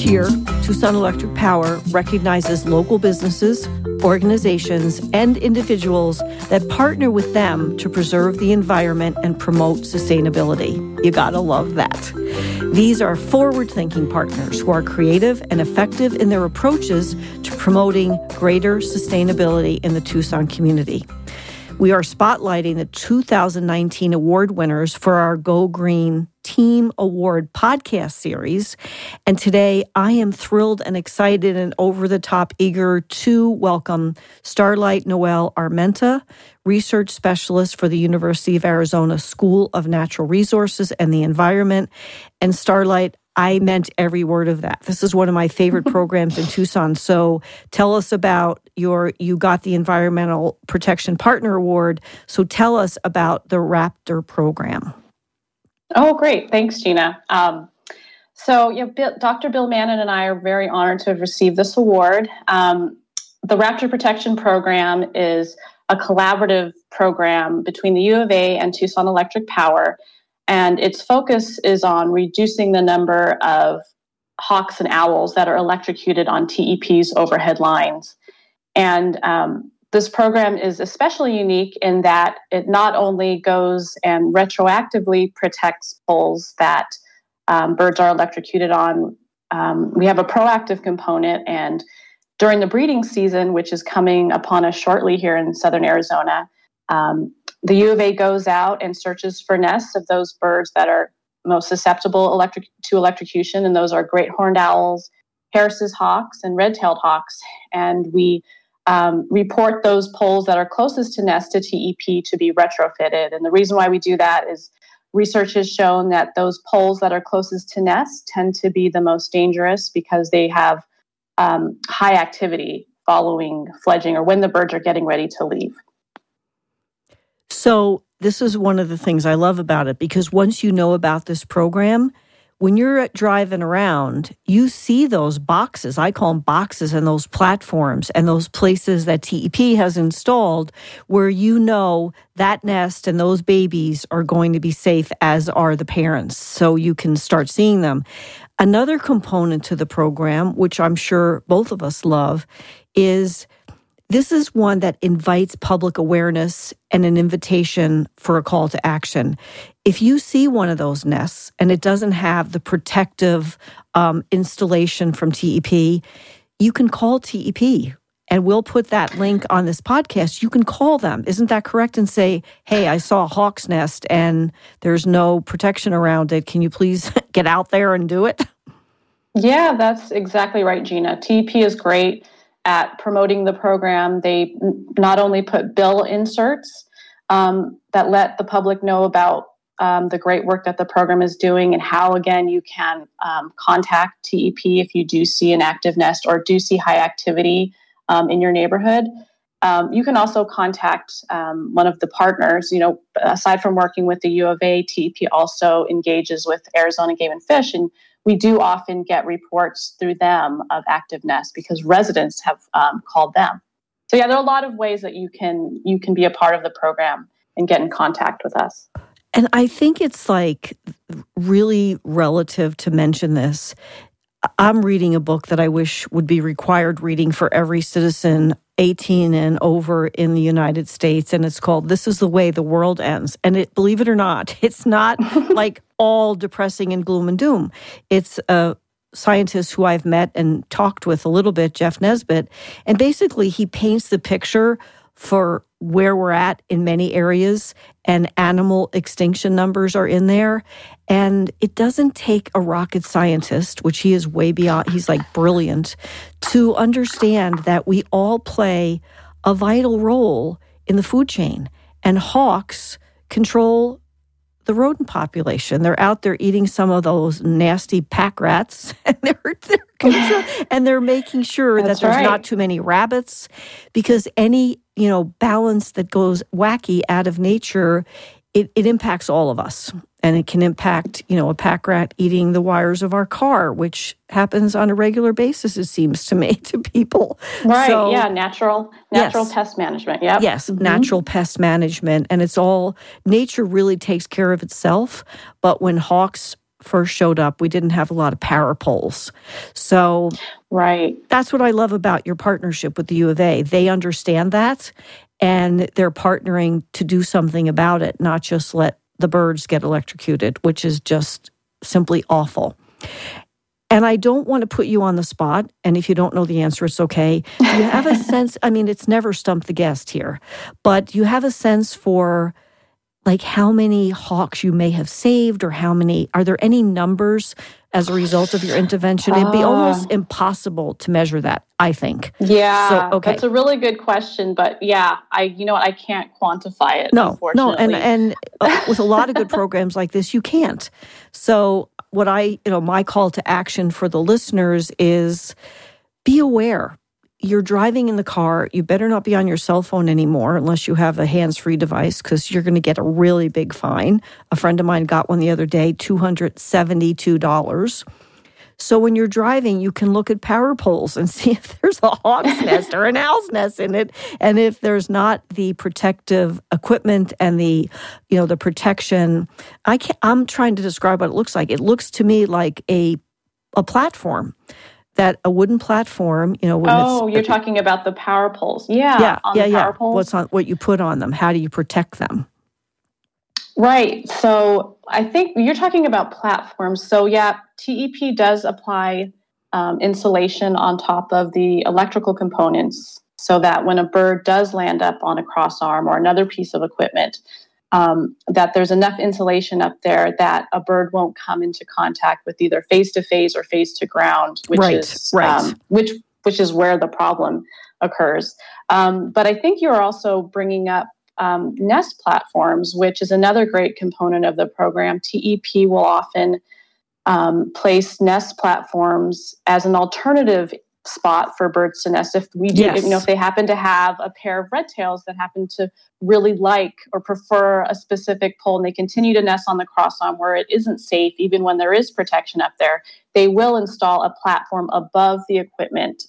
Each year, Tucson Electric Power recognizes local businesses, organizations, and individuals that partner with them to preserve the environment and promote sustainability. You gotta love that. These are forward thinking partners who are creative and effective in their approaches to promoting greater sustainability in the Tucson community. We are spotlighting the 2019 award winners for our Go Green Team Award podcast series. And today I am thrilled and excited and over the top eager to welcome Starlight Noel Armenta, research specialist for the University of Arizona School of Natural Resources and the Environment. And Starlight, I meant every word of that. This is one of my favorite programs in Tucson. So tell us about your, you got the Environmental Protection Partner Award. So tell us about the Raptor program. Oh, great. Thanks, Gina. Um, so, yeah, Bill, Dr. Bill Mannan and I are very honored to have received this award. Um, the Raptor Protection Program is a collaborative program between the U of A and Tucson Electric Power and its focus is on reducing the number of hawks and owls that are electrocuted on TEP's overhead lines. And um, this program is especially unique in that it not only goes and retroactively protects poles that um, birds are electrocuted on, um, we have a proactive component. And during the breeding season, which is coming upon us shortly here in southern Arizona, um, the U of A goes out and searches for nests of those birds that are most susceptible electric, to electrocution, and those are great horned owls, Harris's hawks, and red-tailed hawks. And we um, report those poles that are closest to nest to TEP to be retrofitted. And the reason why we do that is research has shown that those poles that are closest to nest tend to be the most dangerous because they have um, high activity following fledging or when the birds are getting ready to leave. So, this is one of the things I love about it because once you know about this program, when you're driving around, you see those boxes. I call them boxes and those platforms and those places that TEP has installed where you know that nest and those babies are going to be safe, as are the parents. So you can start seeing them. Another component to the program, which I'm sure both of us love, is this is one that invites public awareness and an invitation for a call to action. If you see one of those nests and it doesn't have the protective um, installation from TEP, you can call TEP and we'll put that link on this podcast. You can call them. Isn't that correct? And say, hey, I saw a hawk's nest and there's no protection around it. Can you please get out there and do it? Yeah, that's exactly right, Gina. TEP is great at promoting the program. They not only put bill inserts um, that let the public know about um, the great work that the program is doing and how, again, you can um, contact TEP if you do see an active nest or do see high activity um, in your neighborhood. Um, you can also contact um, one of the partners. You know, aside from working with the U of A, TEP also engages with Arizona Game and Fish, and we do often get reports through them of activeness because residents have um, called them. So yeah, there are a lot of ways that you can you can be a part of the program and get in contact with us. And I think it's like really relative to mention this. I'm reading a book that I wish would be required reading for every citizen 18 and over in the United States and it's called This is the Way the World Ends. And it believe it or not, it's not like all depressing and gloom and doom. It's a scientist who I've met and talked with a little bit, Jeff Nesbit, and basically he paints the picture for where we're at in many areas and animal extinction numbers are in there and it doesn't take a rocket scientist which he is way beyond he's like brilliant to understand that we all play a vital role in the food chain and hawks control the rodent population. They're out there eating some of those nasty pack rats, and they're, they're and they're making sure that there's right. not too many rabbits, because any you know balance that goes wacky out of nature, it, it impacts all of us. And it can impact you know a pack rat eating the wires of our car which happens on a regular basis it seems to me to people. Right. So, yeah natural natural yes. pest management. Yeah yes mm-hmm. natural pest management. And it's all nature really takes care of itself. But when hawks first showed up, we didn't have a lot of power poles. So, right. That's what I love about your partnership with the U of A. They understand that and they're partnering to do something about it, not just let the birds get electrocuted, which is just simply awful. And I don't want to put you on the spot. And if you don't know the answer, it's okay. Do you have a sense? I mean, it's never stump the guest here, but you have a sense for like how many hawks you may have saved or how many are there any numbers as a result of your intervention? It'd be almost ah. impossible to measure that i think. Yeah so, okay. that's a really good question but yeah i you know i can't quantify it no no and and uh, with a lot of good programs like this you can't. So what i you know my call to action for the listeners is be aware you're driving in the car, you better not be on your cell phone anymore unless you have a hands free device because you're going to get a really big fine. A friend of mine got one the other day, $272. So when you're driving, you can look at power poles and see if there's a hawk's nest or an owl's nest in it, and if there's not the protective equipment and the, you know, the protection. I can't, I'm trying to describe what it looks like. It looks to me like a a platform that a wooden platform, you know, with oh, you're talking about the power poles, yeah, yeah, yeah, yeah. Poles. What's on what you put on them? How do you protect them? Right. So I think you're talking about platforms. So yeah, TEP does apply um, insulation on top of the electrical components, so that when a bird does land up on a cross arm or another piece of equipment, um, that there's enough insulation up there that a bird won't come into contact with either face to face or face to ground, which right, is right. Um, which which is where the problem occurs. Um, but I think you're also bringing up um, nest platforms, which is another great component of the program. TEP will often um, place nest platforms as an alternative spot for birds to nest if we do yes. you know if they happen to have a pair of red tails that happen to really like or prefer a specific pole and they continue to nest on the cross arm where it isn't safe even when there is protection up there they will install a platform above the equipment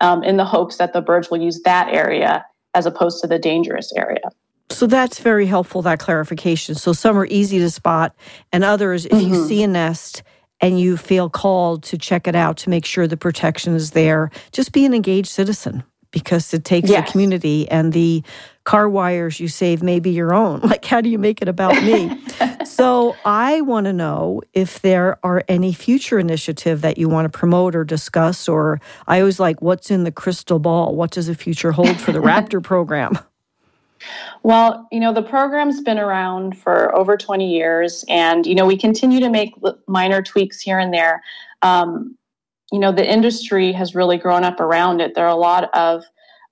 um, in the hopes that the birds will use that area as opposed to the dangerous area so that's very helpful that clarification so some are easy to spot and others if mm-hmm. you see a nest and you feel called to check it out to make sure the protection is there, just be an engaged citizen because it takes yes. the community and the car wires you save may be your own. Like, how do you make it about me? so, I want to know if there are any future initiative that you want to promote or discuss. Or I always like, what's in the crystal ball? What does the future hold for the Raptor program? Well, you know, the program's been around for over 20 years, and, you know, we continue to make minor tweaks here and there. Um, you know, the industry has really grown up around it. There are a lot of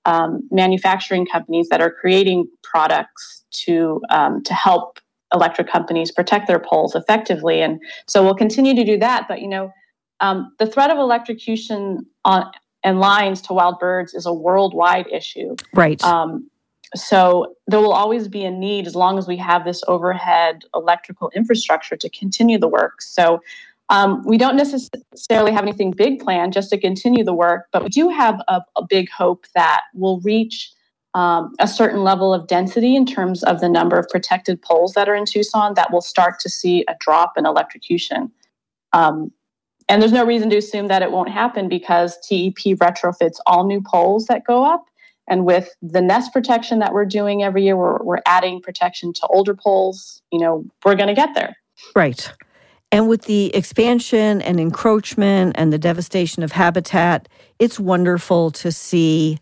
um, manufacturing companies that are creating products to um, to help electric companies protect their poles effectively, and so we'll continue to do that. But you know, um, the threat of electrocution on and lines to wild birds is a worldwide issue. Right. So there will always be a need as long as we have this overhead electrical infrastructure to continue the work. So um, we don't necessarily have anything big planned just to continue the work, but we do have a, a big hope that we'll reach um, a certain level of density in terms of the number of protected poles that are in Tucson that we'll start to see a drop in electrocution. Um, and there's no reason to assume that it won't happen because TEP retrofits all new poles that go up and with the nest protection that we're doing every year, we're, we're adding protection to older poles. You know, we're going to get there. Right. And with the expansion and encroachment and the devastation of habitat, it's wonderful to see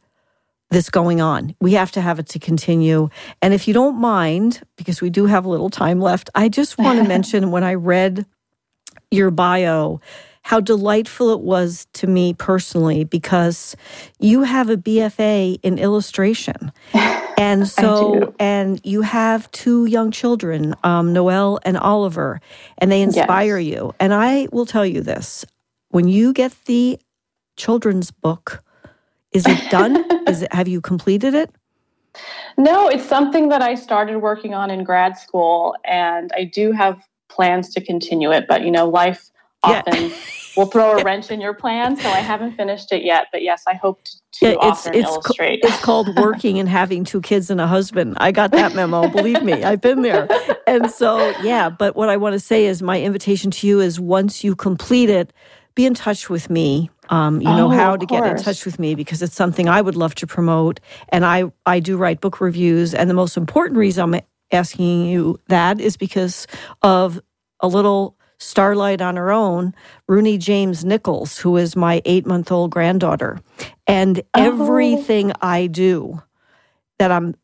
this going on. We have to have it to continue. And if you don't mind, because we do have a little time left, I just want to mention when I read your bio how delightful it was to me personally because you have a BFA in illustration. And so, and you have two young children, um, Noel and Oliver, and they inspire yes. you. And I will tell you this when you get the children's book, is it done? is it, have you completed it? No, it's something that I started working on in grad school, and I do have plans to continue it. But you know, life often yeah. will throw a wrench in your plan. So I haven't finished it yet, but yes, I hope to, to yeah, it's, it's, illustrate. it's called working and having two kids and a husband. I got that memo. believe me, I've been there. And so, yeah. But what I want to say is, my invitation to you is once you complete it, be in touch with me. Um, you know oh, how to get in touch with me because it's something I would love to promote. And I, I do write book reviews. And the most important reason I'm asking you that is because of a little starlight on her own, Rooney James Nichols, who is my eight month old granddaughter. And oh. everything I do that I'm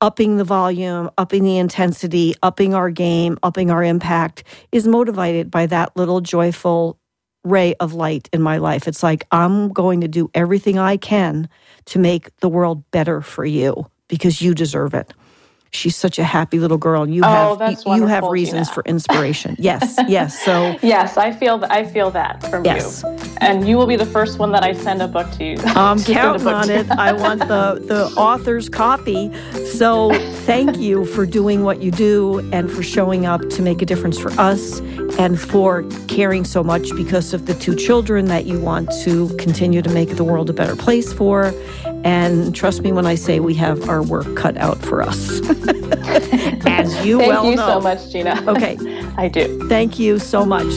upping the volume, upping the intensity, upping our game, upping our impact is motivated by that little joyful ray of light in my life. It's like I'm going to do everything I can to make the world better for you because you deserve it she's such a happy little girl. You oh, have you, you have reasons Gina. for inspiration. yes, yes. So yes, I feel that I feel that from yes. you, and you will be the first one that I send a book to. I'm to counting on it. I want the the author's copy. So thank you for doing what you do and for showing up to make a difference for us and for caring so much because of the two children that you want to continue to make the world a better place for. And trust me when I say we have our work cut out for us. As you Thank well you know. so much, Gina. Okay. I do. Thank you so much.